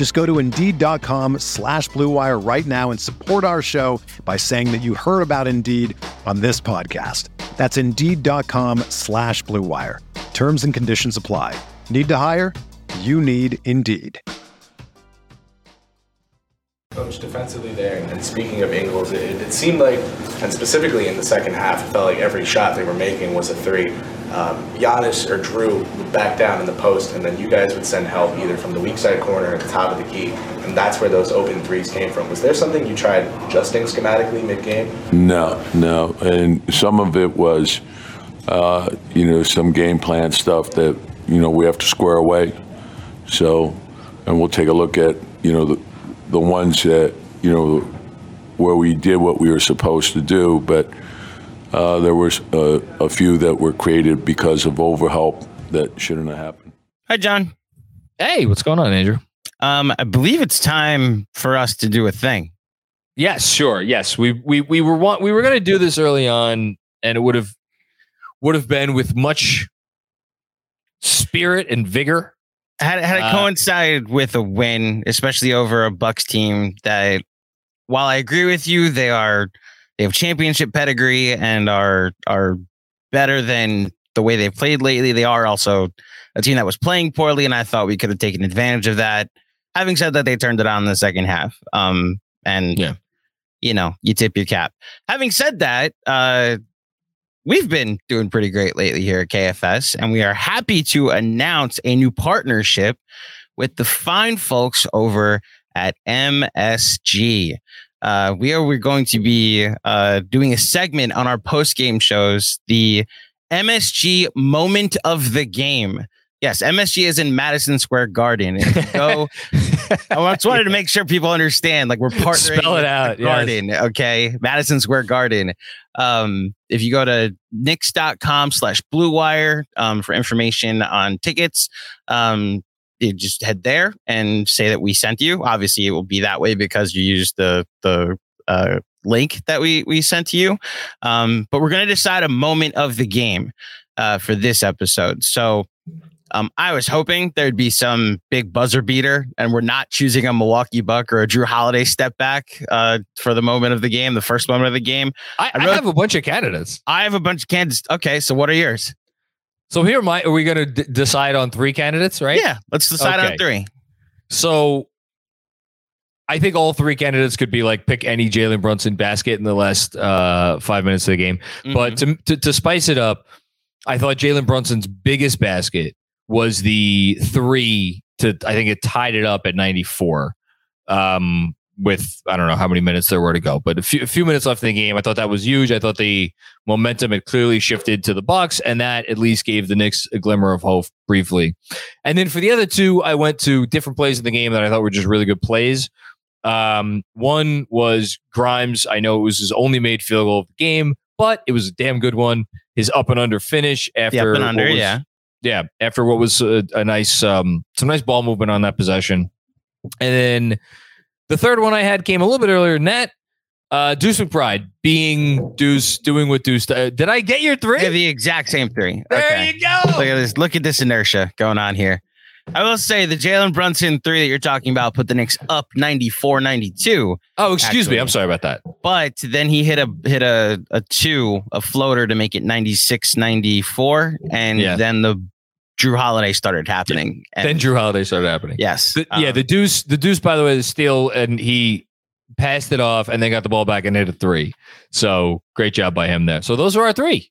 Just go to Indeed.com slash BlueWire right now and support our show by saying that you heard about Indeed on this podcast. That's Indeed.com slash BlueWire. Terms and conditions apply. Need to hire? You need Indeed. Coach defensively there, and speaking of Ingles, it, it, seemed like, and specifically in the second half, it felt like every shot they were making was a three. Um, Giannis or Jrue would back down in the post, and then you guys would send help either from the weak side corner at the top of the key, and that's where those open threes came from. Was there something you tried adjusting schematically mid-game? No, no, and some of it was, uh, you know, some game plan stuff that you know we have to square away. So, and we'll take a look at you know the the ones that you know where we did what we were supposed to do, but uh, there was a, a, few that were created because of overhelp that shouldn't have happened. Hi, John. Hey, what's going on, Andrew? Um, I believe it's time for us to do a thing. Yes, sure. Yes, we we we were want, we were going to do this early on, and it would have would have been with much spirit and vigor had had it uh, coincided with a win, especially over a Bucks team that, while I agree with you, they are they have championship pedigree and are are better than the way they've played lately. They are also a team that was playing poorly, and I thought we could have taken advantage of that. Having said that, they turned it on in the second half. Um, and yeah, you know, you tip your cap. Having said that, uh, we've been doing pretty great lately here at KFS, and we are happy to announce a new partnership with the fine folks over at MSG. Uh, we are we're going to be uh, doing a segment on our post game shows, the MSG moment of the game. Yes, MSG is in Madison Square Garden. go, I just wanted to make sure people understand, like we're partnering. Spell it out. Garden, yes. okay, Madison Square Garden. Um, if you go to Knicks.com slash Blue Wire um, for information on tickets, um, you just head there and say that we sent you. Obviously, it will be that way because you used the the uh, link that we we sent to you. Um, but we're going to decide a moment of the game uh, for this episode. So um, I was hoping there'd be some big buzzer beater, and we're not choosing a Milwaukee Buck or a Jrue Holiday step back uh, for the moment of the game, the first moment of the game. I, I, I have a bunch of candidates. I have a bunch of candidates. Okay, so what are yours? So here, my are we going to d- decide on three candidates, right? Yeah, let's decide okay. on three. So I think all three candidates could be like pick any Jalen Brunson basket in the last uh, five minutes of the game. Mm-hmm. But to, to, to spice it up, I thought Jalen Brunson's biggest basket was the three to I think it tied it up at 94. Um, with I don't know how many minutes there were to go, but a few, a few minutes left in the game. I thought that was huge. I thought the momentum had clearly shifted to the Bucks, and that at least gave the Knicks a glimmer of hope briefly. And then for the other two, I went to different plays in the game that I thought were just really good plays. Um, one was Grimes. I know it was his only made field goal of the game, but it was a damn good one. His up and under finish after up and under, was, yeah yeah, after what was a, a nice, um, some nice ball movement on that possession. And then the third one I had came a little bit earlier than that. Uh, Deuce McBride being Deuce, doing what Deuce. Uh, did I get your three? Yeah, the exact same three. There okay. you go. Look at this. Look at this inertia going on here. I will say the Jalen Brunson three that you're talking about put the Knicks up 94 92. Oh, excuse actually. me. I'm sorry about that. But then he hit a hit a, a two, a floater to make it 96 94. And yeah. then the Jrue Holiday started happening. And then Jrue Holiday started happening. Yes. The, um, yeah. The deuce, the deuce, by the way, is steal, and he passed it off and then got the ball back and hit a three. So great job by him there. So those are our three.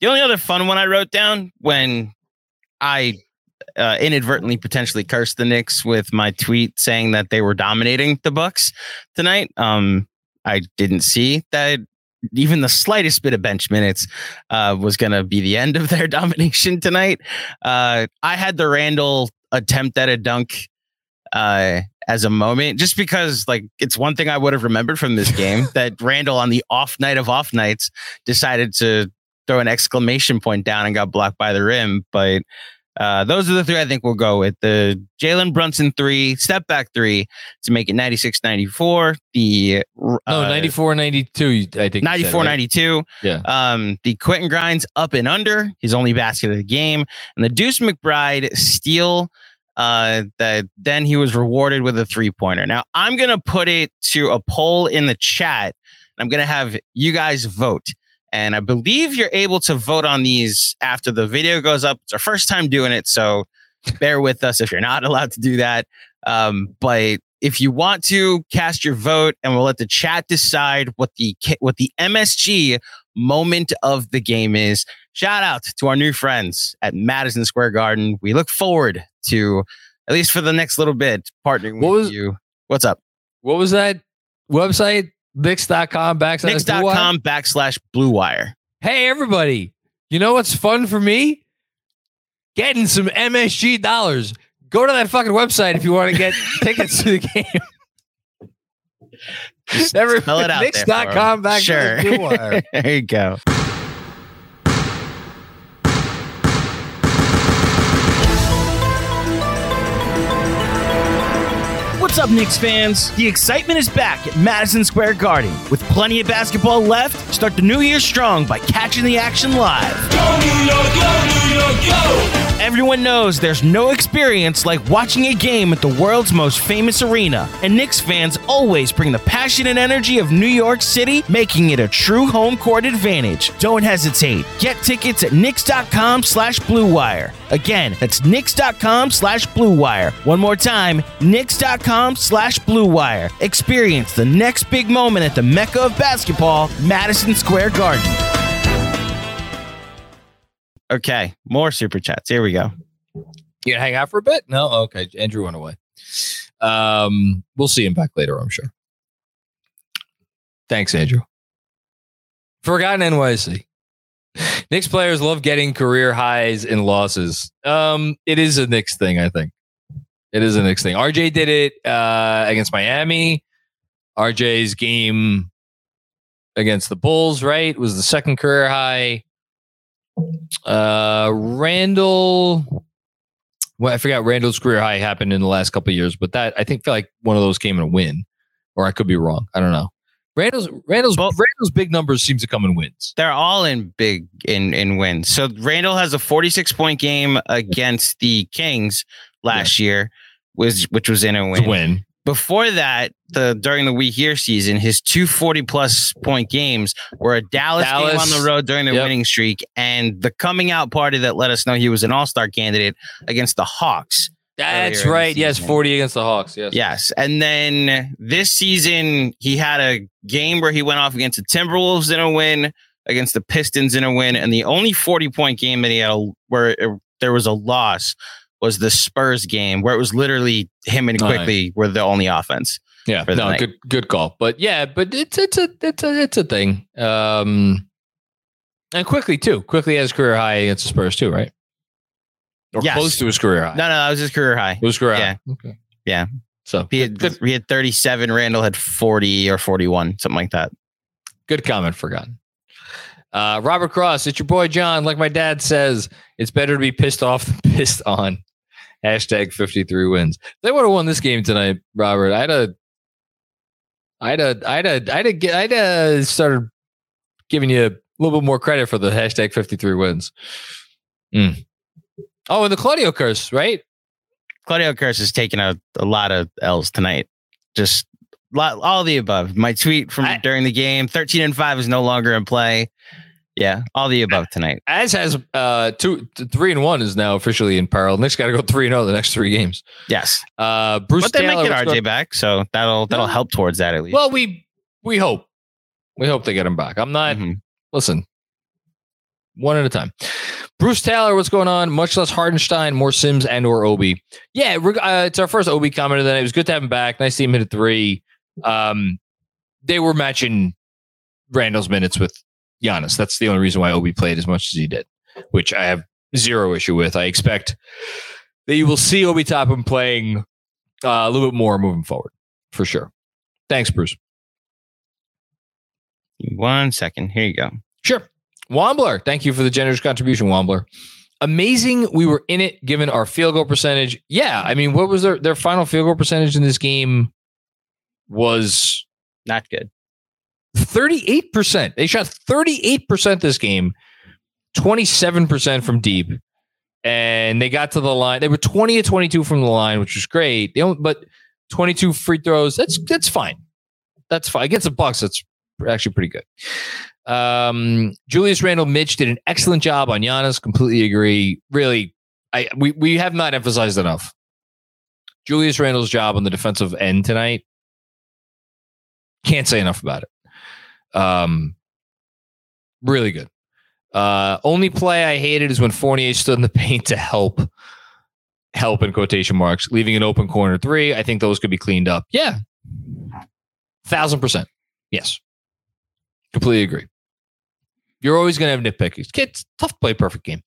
The only other fun one I wrote down when I uh, inadvertently potentially cursed the Knicks with my tweet saying that they were dominating the Bucks tonight. Um, I didn't see that even the slightest bit of bench minutes uh, was going to be the end of their domination tonight. Uh, I had the Randle attempt at a dunk uh, as a moment, just because like it's one thing I would have remembered from this game that Randle on the off night of off nights decided to throw an exclamation point down and got blocked by the rim. But uh, those are the three I think we'll go with. The Jalen Brunson three, step back three to make it 96 94. The uh, no, 94 92, I think. 94 92. Yeah. Um, the Quentin Grimes up and under, his only basket of the game. And the Deuce McBride steal. Uh, that then he was rewarded with a three pointer. Now I'm gonna put it to a poll in the chat. I'm gonna have you guys vote. And I believe you're able to vote on these after the video goes up. It's our first time doing it, so bear with us if you're not allowed to do that. Um, but if you want to cast your vote, and we'll let the chat decide what the what the MSG moment of the game is. Shout out to our new friends at Madison Square Garden. We look forward to at least for the next little bit partnering what with was, you. What's up? What was that website? Knicks.com backslash Knicks.com backslash blue wire. Hey, everybody. You know what's fun for me? Getting some MSG dollars. Go to that fucking website if you want to get tickets to the game. Every, Spell it out Knicks.com backslash sure. blue wire. there you go. What's up, Knicks fans? The excitement is back at Madison Square Garden. With plenty of basketball left, start the new year strong by catching the action live. Go, New York, go, New York, go! Everyone knows there's no experience like watching a game at the world's most famous arena. And Knicks fans always bring the passion and energy of New York City, making it a true home court advantage. Don't hesitate. Get tickets at Knicks.com slash Blue Wire. Again, that's Knicks.com slash Blue Wire. One more time, Knicks.com slash Blue Wire. Experience the next big moment at the Mecca of basketball, Madison Square Garden. Okay, more super chats. Here we go. You hang out for a bit? No? Okay. Andrew went away. Um, we'll see him back later, I'm sure. Thanks, Andrew. Forgotten NYC. Knicks players love getting career highs and losses. Um, it is a Knicks thing, I think. It is a Knicks thing. RJ did it uh, against Miami. RJ's game against the Bulls, right, was the second career high. Uh, Randle, well, I forgot Randle's career high happened in the last couple years, but that I think felt like one of those came in a win, or I could be wrong. I don't know. Randle's Randle's well, Randle's big numbers seem to come in wins. They're all in big in in wins. So Randle has a 46 point game against the Kings last yeah. year, was which was in a win. win. Before that, the during the We Here season, his two 40 plus point games were a Dallas, Dallas game on the road during the yep. winning streak, and the coming out party that let us know he was an All Star candidate against the Hawks. That's right. Yes, 40 against the Hawks. Yes. Yes. And then this season, he had a game where he went off against the Timberwolves in a win, against the Pistons in a win, and the only 40 point game that he had where there was a loss was the Spurs game where it was literally him and Quickley right. were the only offense. Yeah, no, good good call. But yeah, but it's it's a it's a it's a thing. Um, and Quickley too. Quickley has career high against the Spurs too, right? Or yes. close to his career high. No, no, that was his career high. It was career yeah. high. Okay. Yeah. So he had good. he had 37. Randle had 40 or 41, something like that. Good comment, forgotten. Uh, Robert Cross, it's your boy John. Like my dad says, it's better to be pissed off than pissed on. Hashtag 53 wins. They would have won this game tonight, Robert. I'd have, I'd have, I'd have, I'd have, I'd have started giving you a little bit more credit for the hashtag 53 wins. Mm. Oh, and the Claudio curse, right? Claudio curse is taking a, a lot of L's tonight. Just lot, all the above. My tweet from I, during the game 13 and 5 is no longer in play. Yeah, all the above tonight. As has uh two, three and one is now officially in peril. Knicks got to go three and zero oh the next three games. Yes. Uh, Bruce. But they Taylor, might get RJ back, so that'll that'll no. help towards that at least. Well, we we hope we hope they get him back. I'm not. Mm-hmm. Listen, one at a time. Bruce Taylor, what's going on? Much less Hartenstein, more Sims and or Obi. Yeah, uh, it's our first Obi comment of the night. It was good to have him back. Nice to see him hit a three. Um, they were matching Randle's minutes with Giannis. That's the only reason why Obi played as much as he did, which I have zero issue with. I expect that you will see Obi Toppin playing uh, a little bit more moving forward for sure. Thanks, Bruce. One second. Here you go. Sure. Wombler, thank you for the generous contribution, Wombler. Amazing. We were in it given our field goal percentage. Yeah. I mean, what was their, their final field goal percentage in this game? Was not good. 38%. They shot 38% this game, 27% from deep. And they got to the line. They were 20 to 22 from the line, which was great. They only, but 22 free throws, that's that's fine. That's fine. Against the Bucks, that's actually pretty good. Um, Julius Randle Mitch did an excellent job on Giannis. Completely agree. Really, I we we have not emphasized enough. Julius Randle's job on the defensive end tonight. Can't say enough about it. Um, really good. Uh, only play I hated is when Fournier stood in the paint to help, help in quotation marks, leaving an open corner three. I think those could be cleaned up. Yeah, thousand percent. Yes, completely agree. You're always going to have nitpicks. Kids, tough to play perfect game.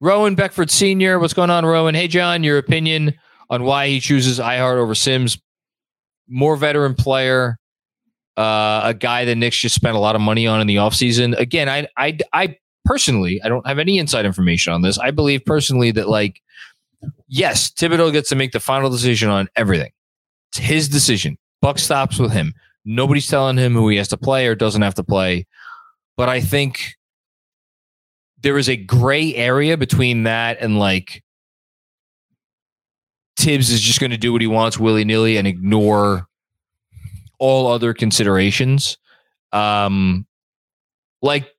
Rowan Beckford Sr., what's going on, Rowan? Hey, John, your opinion on why he chooses iHeart over Sims? More veteran player, uh, a guy that Knicks just spent a lot of money on in the offseason. Again, I, I, I personally, I don't have any inside information on this. I believe personally that, like, yes, Thibodeau gets to make the final decision on everything. It's his decision. Buck stops with him. Nobody's telling him who he has to play or doesn't have to play. But I think there is a gray area between that and like Thibs is just going to do what he wants willy nilly and ignore all other considerations. Um, like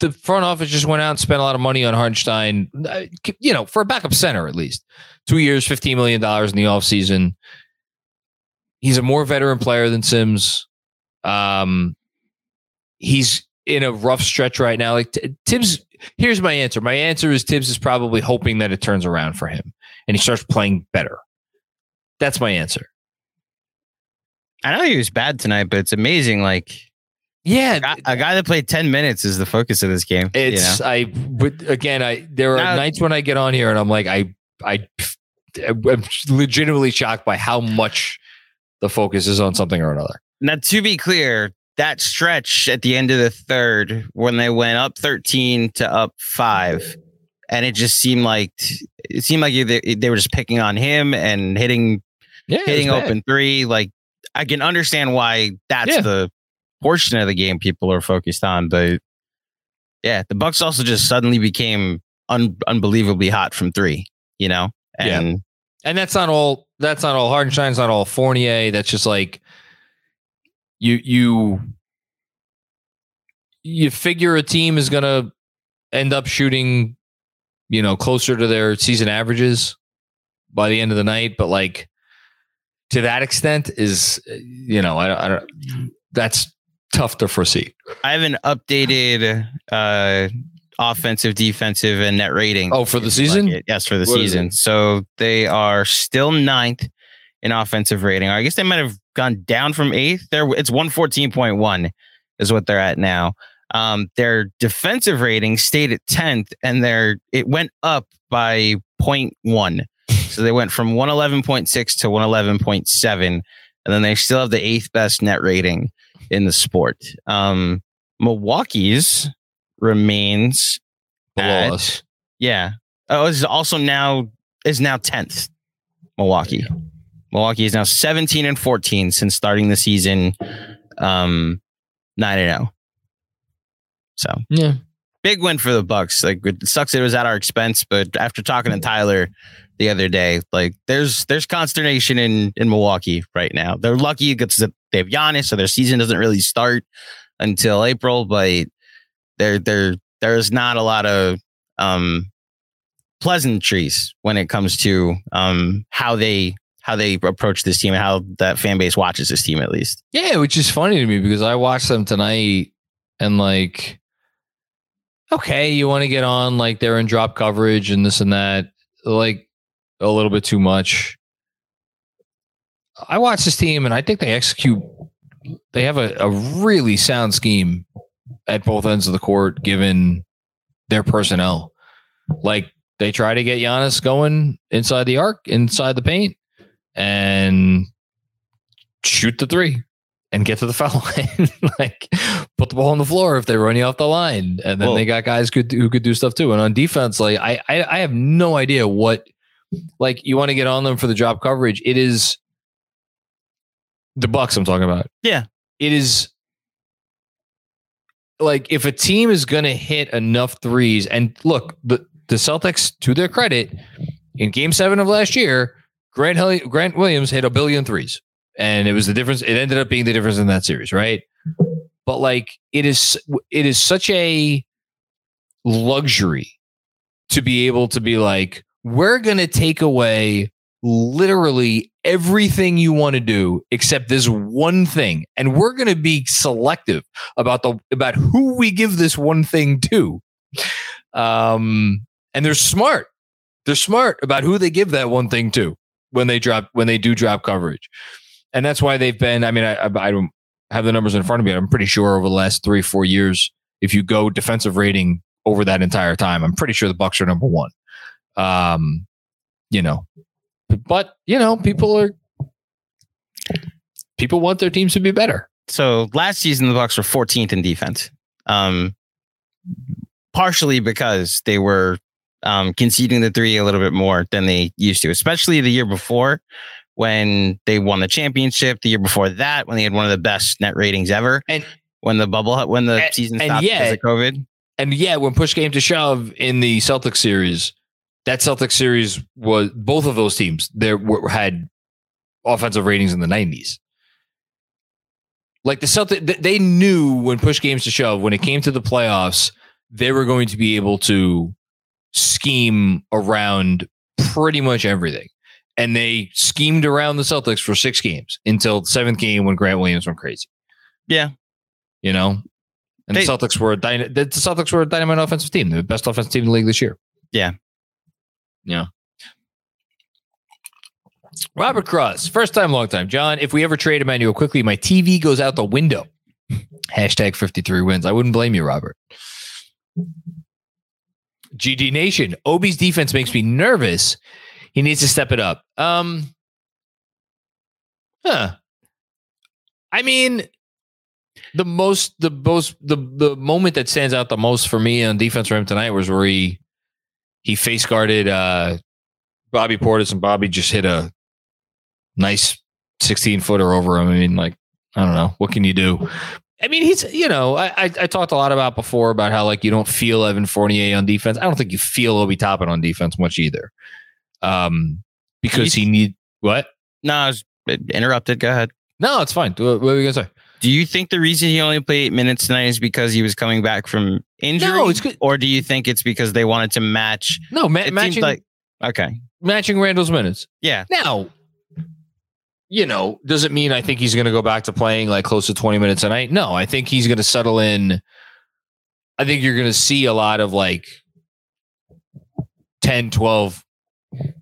the front office just went out and spent a lot of money on Hartenstein, uh, you know, for a backup center at least. Two years, $15 million in the offseason. He's a more veteran player than Sims. Um, he's in a rough stretch right now. Like Thibs. here's my answer. My answer is Thibs is probably hoping that it turns around for him and he starts playing better. That's my answer. I know he was bad tonight, but it's amazing. Like, yeah, a guy, a guy that played ten minutes is the focus of this game. It's you know? I. But again, I there are now, nights when I get on here and I'm like, I, I, I'm legitimately shocked by how much the focus is on something or another. Now, to be clear, that stretch at the end of the third when they went up 13 to up five and it just seemed like it seemed like they, they were just picking on him and hitting yeah, hitting open three like i can understand why that's yeah. the portion of the game people are focused on but yeah the bucks also just suddenly became un- unbelievably hot from three you know and yeah. and that's not all that's not all hartenstein's not all fournier that's just like you you you figure a team is going to end up shooting you know closer to their season averages by the end of the night but like to that extent is you know I, I don't that's tough to foresee. I have an updated uh offensive defensive and net rating. Oh for the season? like yes for the what season. so they are still ninth in offensive rating. I guess they might have gone down from eighth. There, it's one fourteen point one is what they're at now. Um, their defensive rating stayed at tenth, and their it went up by 0.1. So they went from one eleven point six to one eleven point seven, and then they still have the eighth best net rating in the sport. Um, Milwaukee's remains below us. Yeah. Oh, is also now is now tenth. Milwaukee. Milwaukee is now 17 and 14 since starting the season um 9 and 0. So, yeah. Big win for the Bucks. Like it sucks it was at our expense, but after talking to Tyler the other day, like there's there's consternation in in Milwaukee right now. They're lucky because they have Giannis, so their season doesn't really start until April, but there there there's not a lot of um pleasantries when it comes to um how they how they approach this team and how that fan base watches this team at least. Yeah, which is funny to me because I watched them tonight and like okay, you want to get on like they're in drop coverage and this and that, like a little bit too much. I watch this team and I think they execute. They have a, a really sound scheme at both ends of the court, given their personnel. Like they try to get Giannis going inside the arc, inside the paint, and shoot the three and get to the foul line. like put the ball on the floor if they run you off the line. And then well, they got guys could who could do stuff too. And on defense, like I, I I have no idea what like you want to get on them for the drop coverage. It is the Bucks I'm talking about. Yeah. It is like if a team is going to hit enough threes, and look, the, the Celtics, to their credit, in game seven of last year, Grant, Grant Williams hit a billion threes. And it was the difference. It ended up being the difference in that series, right? But like it is it is such a luxury to be able to be like, we're gonna take away literally everything you want to do except this one thing and we're going to be selective about the about who we give this one thing to um and they're smart they're smart about who they give that one thing to when they drop when they do drop coverage and that's why they've been i mean i i don't have the numbers in front of me i'm pretty sure over the last three four years if you go defensive rating over that entire time i'm pretty sure the bucks are number one um you know but you know, people are people want their teams to be better. So last season, the Bucks were 14th in defense, um, partially because they were um, conceding the three a little bit more than they used to, especially the year before when they won the championship. The year before that, when they had one of the best net ratings ever, and when the bubble, when the and, season stopped because of COVID, and yeah, when push came to shove in the Celtics series, that Celtics series was both of those teams there were, had offensive ratings in the 90s. Like the Celtics, they knew when push games to shove, when it came to the playoffs, they were going to be able to scheme around pretty much everything. And they schemed around the Celtics for six games until the seventh game when Grant Williams went crazy. Yeah. You know? And they, the Celtics were a dyna- the Celtics were a dynamite offensive team, the best offensive team in the league this year. Yeah. Yeah. Robert Cross, first time, long time. John, if we ever trade Immanuel Quickley, my TV goes out the window. Hashtag 53 wins. I wouldn't blame you, Robert. GG Nation, Obi's defense makes me nervous. He needs to step it up. Um, huh. I mean, the most, the most, the the moment that stands out the most for me on defense for him tonight was where he he face guarded uh, Bobby Portis, and Bobby just hit a nice 16 footer over him. I mean, like, I don't know. What can you do? I mean, he's, you know, I, I, I talked a lot about before about how, like, you don't feel Evan Fournier on defense. I don't think you feel Obi Toppin on defense much either. Um, because he need what? No, I was interrupted. Go ahead. No, it's fine. What, what were you gonna say? Do you think the reason he only played eight minutes tonight is because he was coming back from injury? No, it's good. Or do you think it's because they wanted to match? No, ma- matching. Like, okay, matching Randle's minutes. Yeah. Now, you know, does it mean I think he's going to go back to playing like close to 20 minutes a night? No, I think he's going to settle in. I think you're going to see a lot of like 10, 12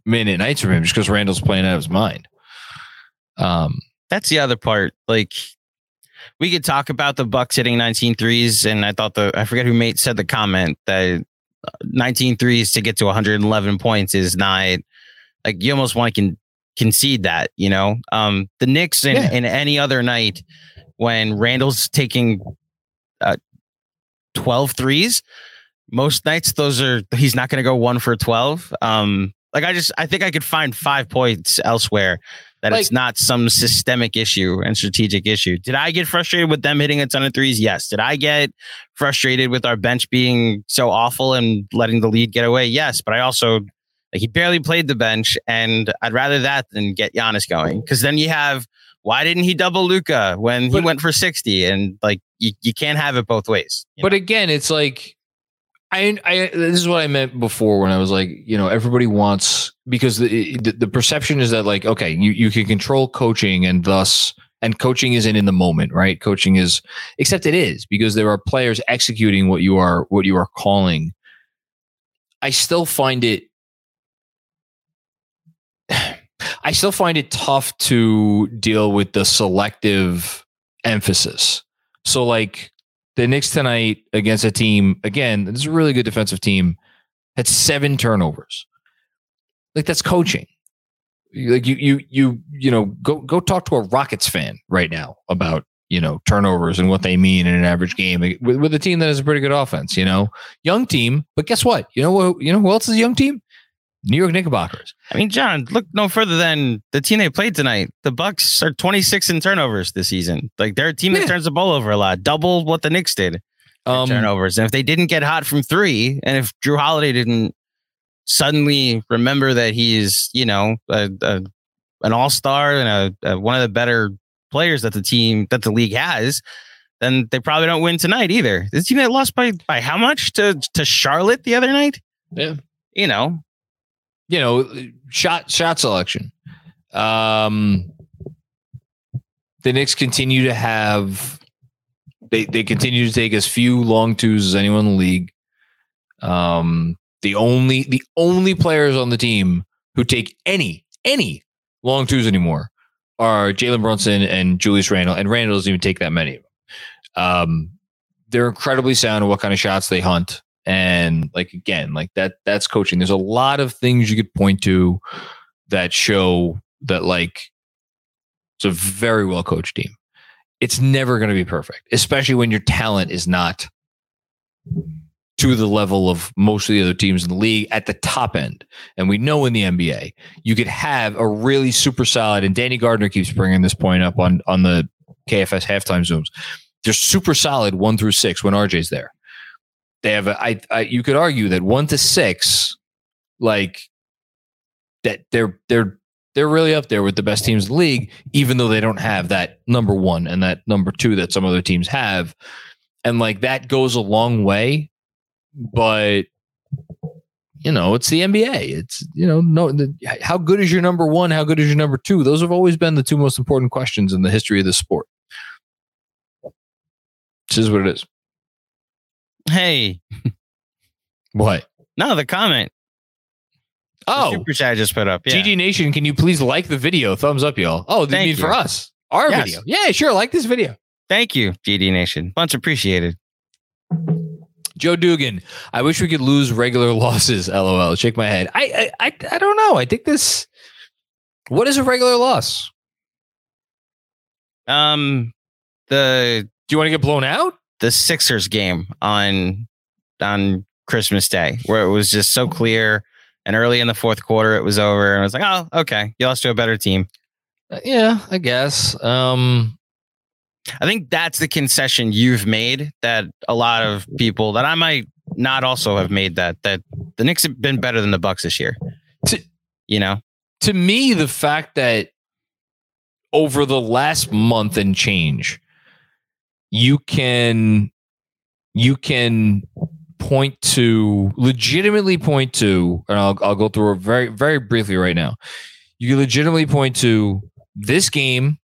minute nights from him just because Randle's playing out of his mind. Um, that's the other part. Like we could talk about the Bucks hitting 19 threes, and I thought the I forget who made said the comment that uh, 19 threes to get to 111 points is not like you almost want to concede that, you know. Um, the Knicks in, yeah. in any other night when Randle's taking uh, 12 threes, most nights those are he's not going to go one for 12. Um, like I just I think I could find five points elsewhere that like, it's not some systemic issue and strategic issue. Did I get frustrated with them hitting a ton of threes? Yes. Did I get frustrated with our bench being so awful and letting the lead get away? Yes. But I also like he barely played the bench, and I'd rather that than get Giannis going because then you have why didn't he double Luka when but, he went for sixty? And like you, you can't have it both ways. But know? again, it's like I, I, this is what I meant before when I was like, you know, everybody wants because the, the, the perception is that like, okay, you, you can control coaching and thus And coaching isn't in the moment, right? Coaching is, except it is because there are players executing what you are what you are calling. I still find it. I still find it tough to deal with the selective emphasis. So, like the Knicks tonight against a team, again, this is a really good defensive team, had seven turnovers. Like that's coaching. Like you, you, you, you know, go go talk to a Rockets fan right now about you know turnovers and what they mean in an average game with, with a team that has a pretty good offense. You know, young team, but guess what? You know what? You know who else is a young team? New York Knickerbockers. I mean, John, look no further than the team they played tonight. The Bucks are 26 in turnovers this season. Like they're a team Yeah. that turns the ball over a lot, double what the Knicks did. in Um, turnovers. And if they didn't get hot from three, and if Jrue Holiday didn't suddenly remember that he's, you know, a, a, an all star and a, a, one of the better players that the team that the league has, then they probably don't win tonight either. This team that lost by by how much to to Charlotte the other night? Yeah. You know, you know, shot shot selection. Um, the Knicks continue to have they they continue to take as few long twos as anyone in the league. Um, the only the only players on the team who take any any long twos anymore are Jalen Brunson and Julius Randle, and Randle doesn't even take that many. Um, they're incredibly sound in what kind of shots they hunt and like again like that that's coaching. There's a lot of things you could point to that show that like it's a very well coached team. It's never going to be perfect especially when your talent is not to the level of most of the other teams in the league at the top end. And we know in the nba you could have a really super solid and danny gardner keeps bringing this point up on on the kfs halftime zooms. They're super solid one through six when rj's there they have a, I, I you could argue that one to six like that they're they're they're really up there with the best teams in the league even though they don't have that number one and that number two that some other teams have. And like that goes a long way but you know it's the nba it's you know no the, how good is your number one? How good is your number two? Those have always been the two most important questions in the history of the sport. This is what it is hey, what no, the comment. the oh super chat I just put up. Yeah. GG Nation, can you please like the video? Thumbs up, y'all. Oh, you Thank mean you. for us? Our Yes. video. Yeah, sure. Like this video. Thank you, GD Nation. Much appreciated. Joe Dugan. I wish we could lose regular losses. LOL. Shake my head. I, I I I don't know. I think this. What is a regular loss? Um, the Do you want to get blown out? The Sixers game on on Christmas Day, where it was just so clear, and early in the fourth quarter, it was over, and I was like, oh, okay, you lost to a better team. Uh, yeah, I guess. Um, I think that's the concession you've made that a lot of people that I might not also have made that that the Knicks have been better than the Bucks this year. To- you know, to me, the fact that over the last month and change, you can you can point to legitimately point to, and I'll I'll go through it very very briefly right now. You can legitimately point to this game,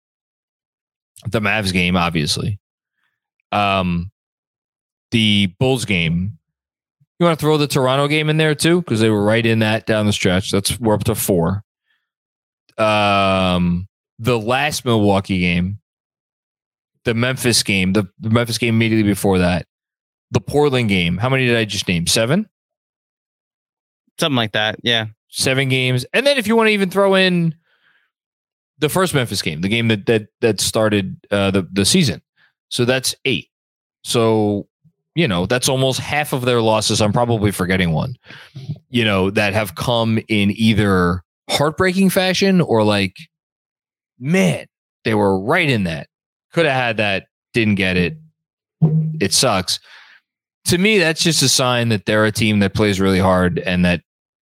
the Mavs game, obviously, um, the Bulls game. You want to throw the Toronto game in there too because they were right in that down the stretch. That's we're up to four um the last Milwaukee game, the Memphis game, the, the Memphis game immediately before that, the Portland game. How many did I just name? Seven? something like that. Yeah, Seven games. And then if you want to even throw in the first Memphis game, the game that that that started uh the, the season. So that's eight. So you know, that's almost half of their losses. I'm probably forgetting one, you know, that have come in either heartbreaking fashion or like, man, they were right in that. Could have had that, didn't get it. It sucks. To me, that's just a sign that they're a team that plays really hard and that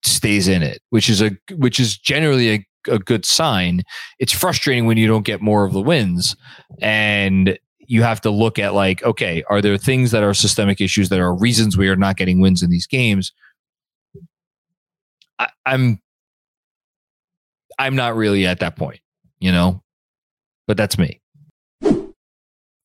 stays in it, which is a which is generally a, a good sign. It's frustrating when you don't get more of the wins. And you have to look at like, okay, are there things that are systemic issues that are reasons we are not getting wins in these games? I, I'm I'm not really at that point, you know, but that's me.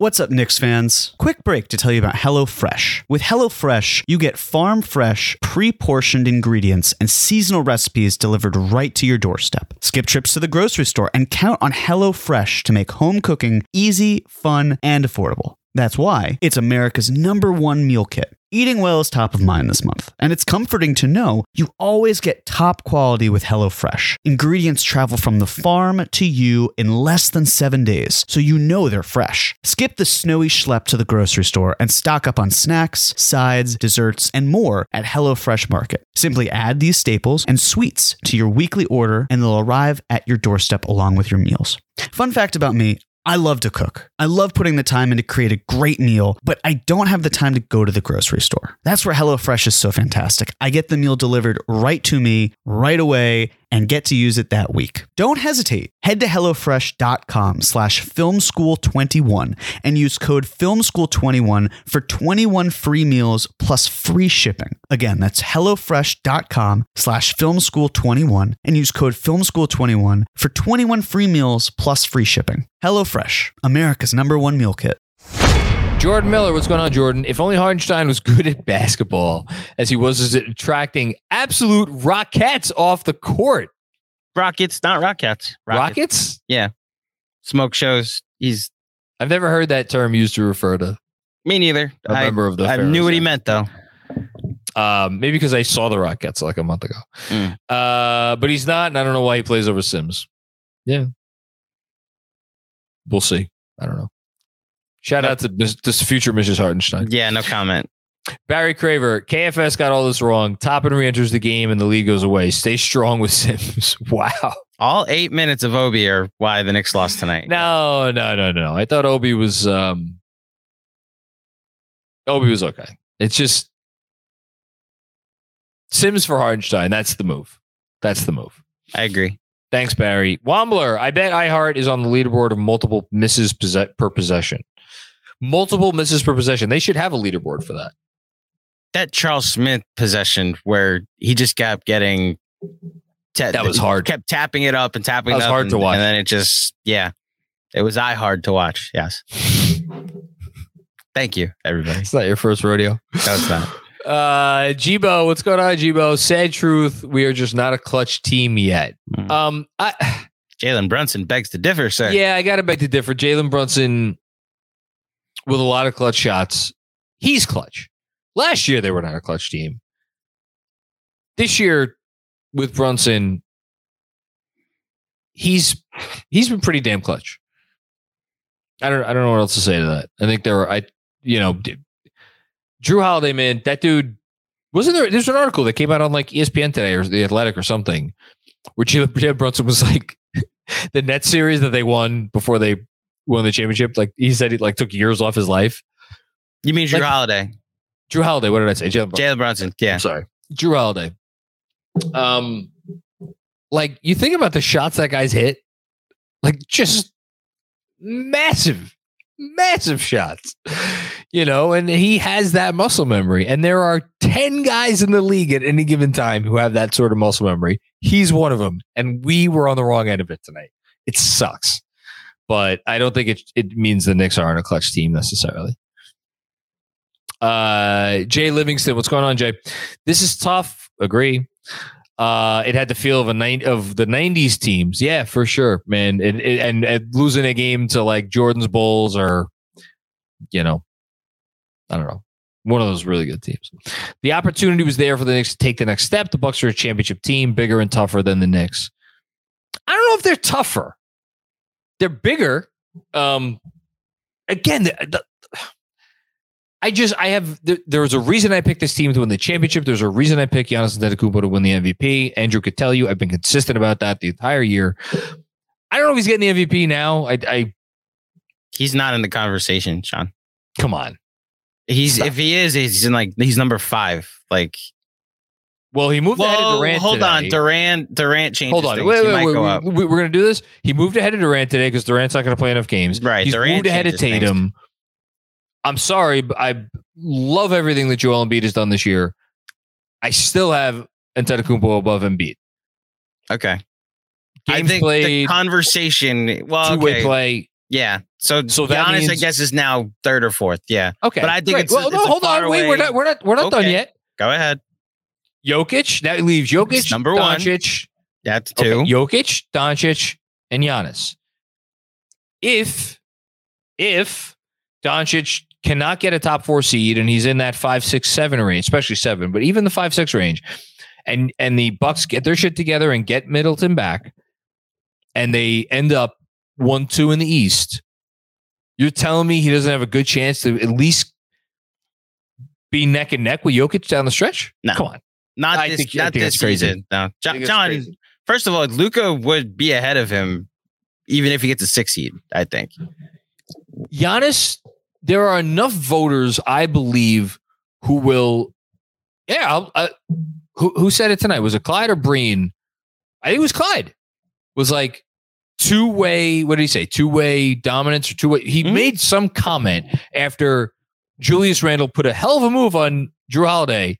What's up, Knicks fans? Quick break to tell you about HelloFresh. With HelloFresh, you get farm fresh, pre portioned ingredients and seasonal recipes delivered right to your doorstep. Skip trips to the grocery store and count on HelloFresh to make home cooking easy, fun, and affordable. That's why it's America's number one meal kit. Eating well is top of mind this month, and it's comforting to know you always get top quality with HelloFresh. Ingredients travel from the farm to you in less than seven days, so you know they're fresh. Skip the snowy schlep to the grocery store and stock up on snacks, sides, desserts, and more at HelloFresh Market. Simply add these staples and sweets to your weekly order, and they'll arrive at your doorstep along with your meals. Fun fact about me I love to cook. I love putting the time in to create a great meal, but I don't have the time to go to the grocery store. That's where HelloFresh is so fantastic. I get the meal delivered right to me right away and get to use it that week. Don't hesitate. Head to HelloFresh.com slash FilmSchool21 and use code FilmSchool21 for 21 free meals plus free shipping. Again, that's HelloFresh.com slash FilmSchool21 and use code FilmSchool21 for 21 free meals plus free shipping. HelloFresh, America's number one meal kit. Jordan Miller, what's going on, Jordan? If only Hartenstein was good at basketball as he was at attracting absolute rockets off the court. Rockets, not Rockets. Rockets? Yeah. Smoke shows. He's I've never heard that term used to refer to me neither. a I, member of the. I Pharaohs. knew what he meant though. Um, maybe because I saw the Rockets like a month ago. Mm. Uh, but he's not, and I don't know why he plays over Sims. Yeah, we'll see. I don't know. Shout out to this, future Mrs. Hartenstein. Yeah, no comment. Barry Craver, KFS got all this wrong. Toppin re-enters the game and the league goes away. Stay strong with Sims. Wow. All eight minutes of Obi are why the Knicks lost tonight. No, no, no, no. I thought Obi was um Obi was okay. It's just Sims for Hartenstein. That's the move. That's the move. I agree. Thanks, Barry. Wombler, I bet iHeart is on the leaderboard of multiple misses per possession. Multiple misses per possession. They should have a leaderboard for that. That Charles Smith possession where he just kept getting ta- That was hard. Kept tapping it up and tapping That was it up hard and, to watch. And then it just yeah. It was eye hard to watch. Yes. Thank you, everybody. It's not your first rodeo. No, it's not. Uh Jibo, what's going on, Jibo? Sad truth, we are just not a clutch team yet. Mm. Um I Jalen Brunson begs to differ, sir. Yeah, I got to beg to differ. Jalen Brunson with a lot of clutch shots. He's clutch. Last year they were not a clutch team. This year with Brunson, he's he's been pretty damn clutch. I don't I don't know what else to say to that. I think there were I you know Jrue Holiday man that dude wasn't there there's an article that came out on like ESPN today or the Athletic or something where Jalen Brunson was like the net series that they won before they won the championship like he said he like took years off his life. You mean Jrue Like- Holiday? Jrue Holiday what did I say? Jalen Brunson. Jalen Brunson. Yeah. Sorry. Jrue Holiday. Um, like you think about the shots that guy's hit, like just massive, massive shots, you know, and he has that muscle memory. And there are 10 guys in the league at any given time who have that sort of muscle memory. He's one of them. And we were on the wrong end of it tonight. It sucks. But I don't think it, it means the Knicks aren't a clutch team necessarily. Uh, Jay Livingston, what's going on, Jay? This is tough. Agree. Uh, it had the feel of a night of the '90s teams. Yeah, for sure, man. It, it, and, and losing a game to like Jordan's Bulls or, you know, I don't know, one of those really good teams. The opportunity was there for the Knicks to take the next step. The Bucks are a championship team, bigger and tougher than the Knicks. I don't know if they're tougher. They're bigger. Um, again, the, the, I just I have there, there was a reason I picked this team to win the championship. There's a reason I picked Giannis Antetokounmpo to win the MVP. Andrew could tell you I've been consistent about that the entire year. I don't know if he's getting the MVP now. I, I He's not in the conversation, Sean. come on. He's Stop. if he is, he's in like he's number five. Like, Well, he moved ahead of whoa, Durant. hold on. Durant. Durant changed. Hold on, Things. wait, wait, wait, go we, are gonna do this. He moved ahead of Durant today because Durant's not gonna play enough games. Right, He's Durant moved ahead of changes things. Tatum. I'm sorry, but I love everything that Joel Embiid has done this year. I still have Antetokounmpo above Embiid. Okay. I think the conversation. Well, two way okay. play. Yeah. So, So that Giannis, I guess, is now third or fourth. Yeah. Okay, But I think great. it's- well, it's no, hold on, wait, we're not, we're not, we're not done yet. Go ahead. Jokic that leaves Jokic, number one. Doncic, That's okay, two. Jokic, Doncic, and Giannis. If if Doncic cannot get a top four seed and he's in that five, six, seven range, especially seven, but even the five, six range, and and the Bucks get their shit together and get Middleton back, and they end up one, two in the East. You're telling me he doesn't have a good chance to at least be neck and neck with Jokic down the stretch? No. Come on. Not I this. think- I not think this it's crazy. season. No. John. John first of all, Luka would be ahead of him, even if he gets a six seed. I think. Giannis, there are enough voters, I believe, who will. Yeah, I'll, uh, who who said it tonight? Was it Clyde or Breen? I think it was Clyde. Was like two way. What did he say? Two way dominance or two way? He Mhm. made some comment after Julius Randle put a hell of a move on Jrue Holiday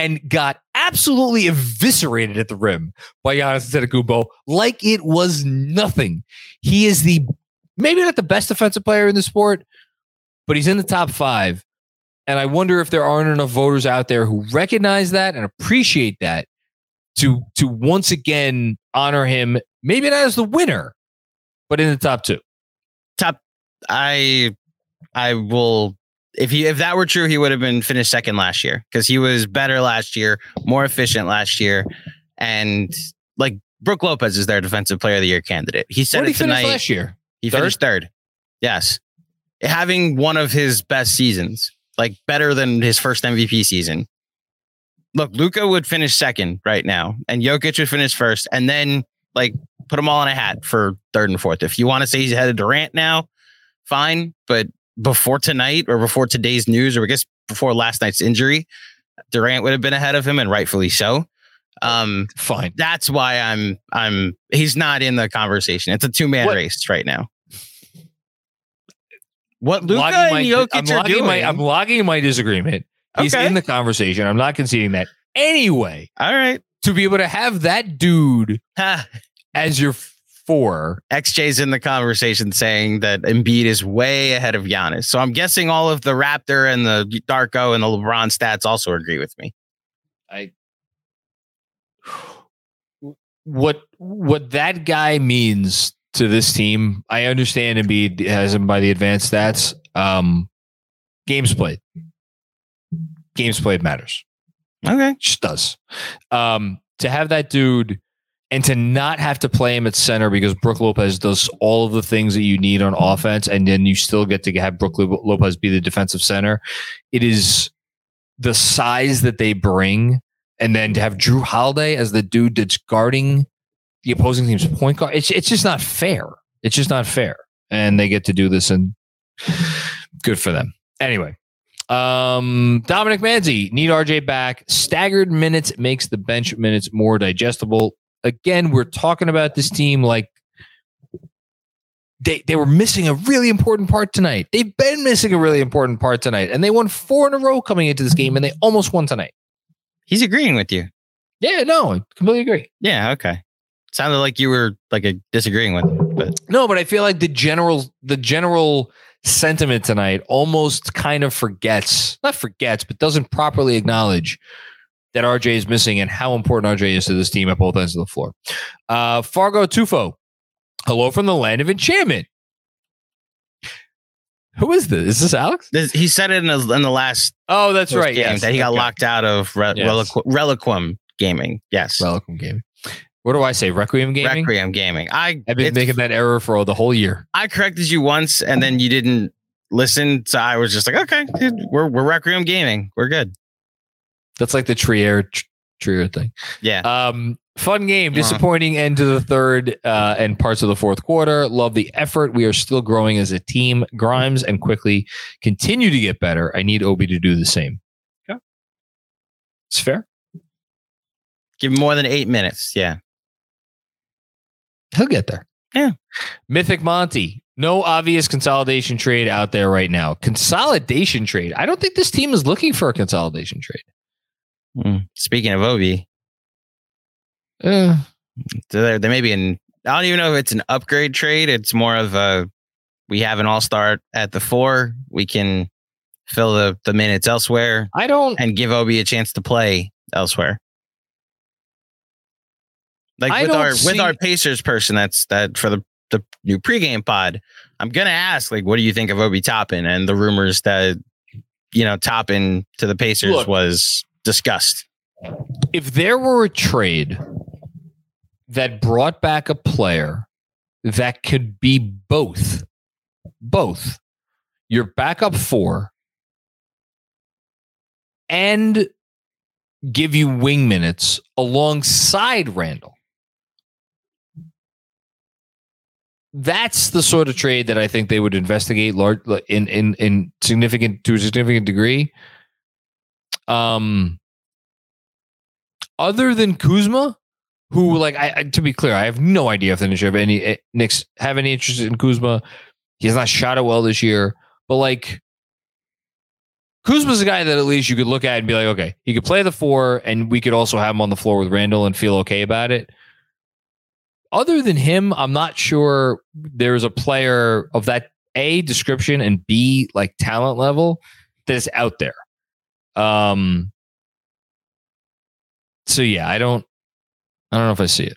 and got absolutely eviscerated at the rim by Giannis Antetokounmpo like it was nothing. He is the maybe not the best defensive player in the sport, but he's in the top five. And I wonder if there aren't enough voters out there who recognize that and appreciate that to to once again honor him, maybe not as the winner, but in the top two. Top. I. I will. If he if that were true, he would have been finished second last year because he was better last year, more efficient last year, and like Brook Lopez is their defensive player of the year candidate. He said it he finish tonight. last year? He Third? finished third. Yes. Having one of his best seasons, like better than his first MVP season. Look, Luka would finish second right now, and Jokic would finish first, and then like put them all in a hat for third and fourth. If you want to say he's ahead of Durant now, fine. But before tonight or before today's news, or I guess before last night's injury, Durant would have been ahead of him, and rightfully so. Um, Fine. that's why I'm I'm he's not in the conversation. It's a two man race right now. What Luka and my- Jokic I'm are doing? my I'm logging my disagreement. He's Okay. in the conversation. I'm not conceding that. Anyway, All right. to be able to have that dude as your four, XJ's in the conversation saying that Embiid is way ahead of Giannis. So I'm guessing all of the Raptor and the Darko and the LeBron stats also agree with me. I what what that guy means to this team. I understand Embiid has him by the advanced stats. Um, games played, games played matters. Okay. Just does. Um, to have that dude and to not have to play him at center because Brook Lopez does all of the things that you need on offense, and then you still get to have Brook Lopez be the defensive center. It is the size that they bring, and then to have Jrue Holiday as the dude that's guarding the opposing team's point guard. It's it's just not fair. It's just not fair, and they get to do this, and good for them. Anyway, um, Dominic Manzi need RJ back. Staggered minutes makes the bench minutes more digestible. Again, we're talking about this team like they they were missing a really important part tonight. They've been missing a really important part tonight, and they won four in a row coming into this game, and they almost won tonight. He's agreeing with you. Yeah, no, I completely agree. Yeah, okay. Sounded like you were like a disagreeing with it, but no, but I feel like the general the general sentiment tonight almost kind of forgets, not forgets, but doesn't properly acknowledge that RJ is missing and how important RJ is to this team at both ends of the floor. Uh, Fargo Tufo, hello from the land of enchantment. Who is this? Is this Alex? This, he said it in, a, in, the last. Oh, that's right. Game yes. That he got okay. locked out of Re- yes. Reliqu- Reliquum Gaming. Yes. Reliquum Gaming. What do I say? Requiem Gaming. Requiem Gaming. I have been making that error for the whole year. I corrected you once, and then you didn't listen. So I was just like, okay, dude, we're we're Requiem Gaming. We're good. That's like the Trier Trier thing. Yeah. Um, fun game. Disappointing end to the third uh, and parts of the fourth quarter. Love the effort. We are still growing as a team. Grimes and Quickley continue to get better. I need Obi to do the same. Okay. It's fair. Give him more than eight minutes. Yeah. He'll get there. Yeah. Mythic Monty. No obvious consolidation trade out there right now. Consolidation trade. I don't think this team is looking for a consolidation trade. Mm. Speaking of Obi, uh, there, there may be an. I don't even know if it's an upgrade trade. It's more of a. We have an all star at the four. We can fill the, the minutes elsewhere. I don't and give Obi a chance to play elsewhere. Like I with our see, with our Pacers person, that's that for the the new pregame pod. I'm gonna ask like, what do you think of Obi Toppin and the rumors that you know Toppin to the Pacers look, was discussed. If there were a trade that brought back a player that could be both, both your backup four and give you wing minutes alongside Randle. That's the sort of trade that I think they would investigate large in in in significant to a significant degree. Um, other than Kuzma, who like I, to be clear, I have no idea if the Knicks have any eh, Knicks have any interest in Kuzma. He has not shot it well this year, but like Kuzma's a guy that at least you could look at and be like, okay, he could play the four, and we could also have him on the floor with Randle and feel okay about it. Other than him, I'm not sure there's a player of that A description and B like talent level that is out there. Um. So yeah, I don't. I don't know if I see it.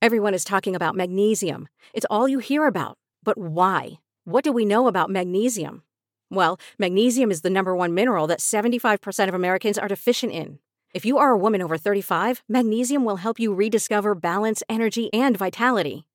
Everyone is talking about magnesium. It's all you hear about. But why? What do we know about magnesium? Well, magnesium is the number one mineral that 75% of Americans are deficient in. If you are a woman over 35, magnesium will help you rediscover balance, energy, and vitality.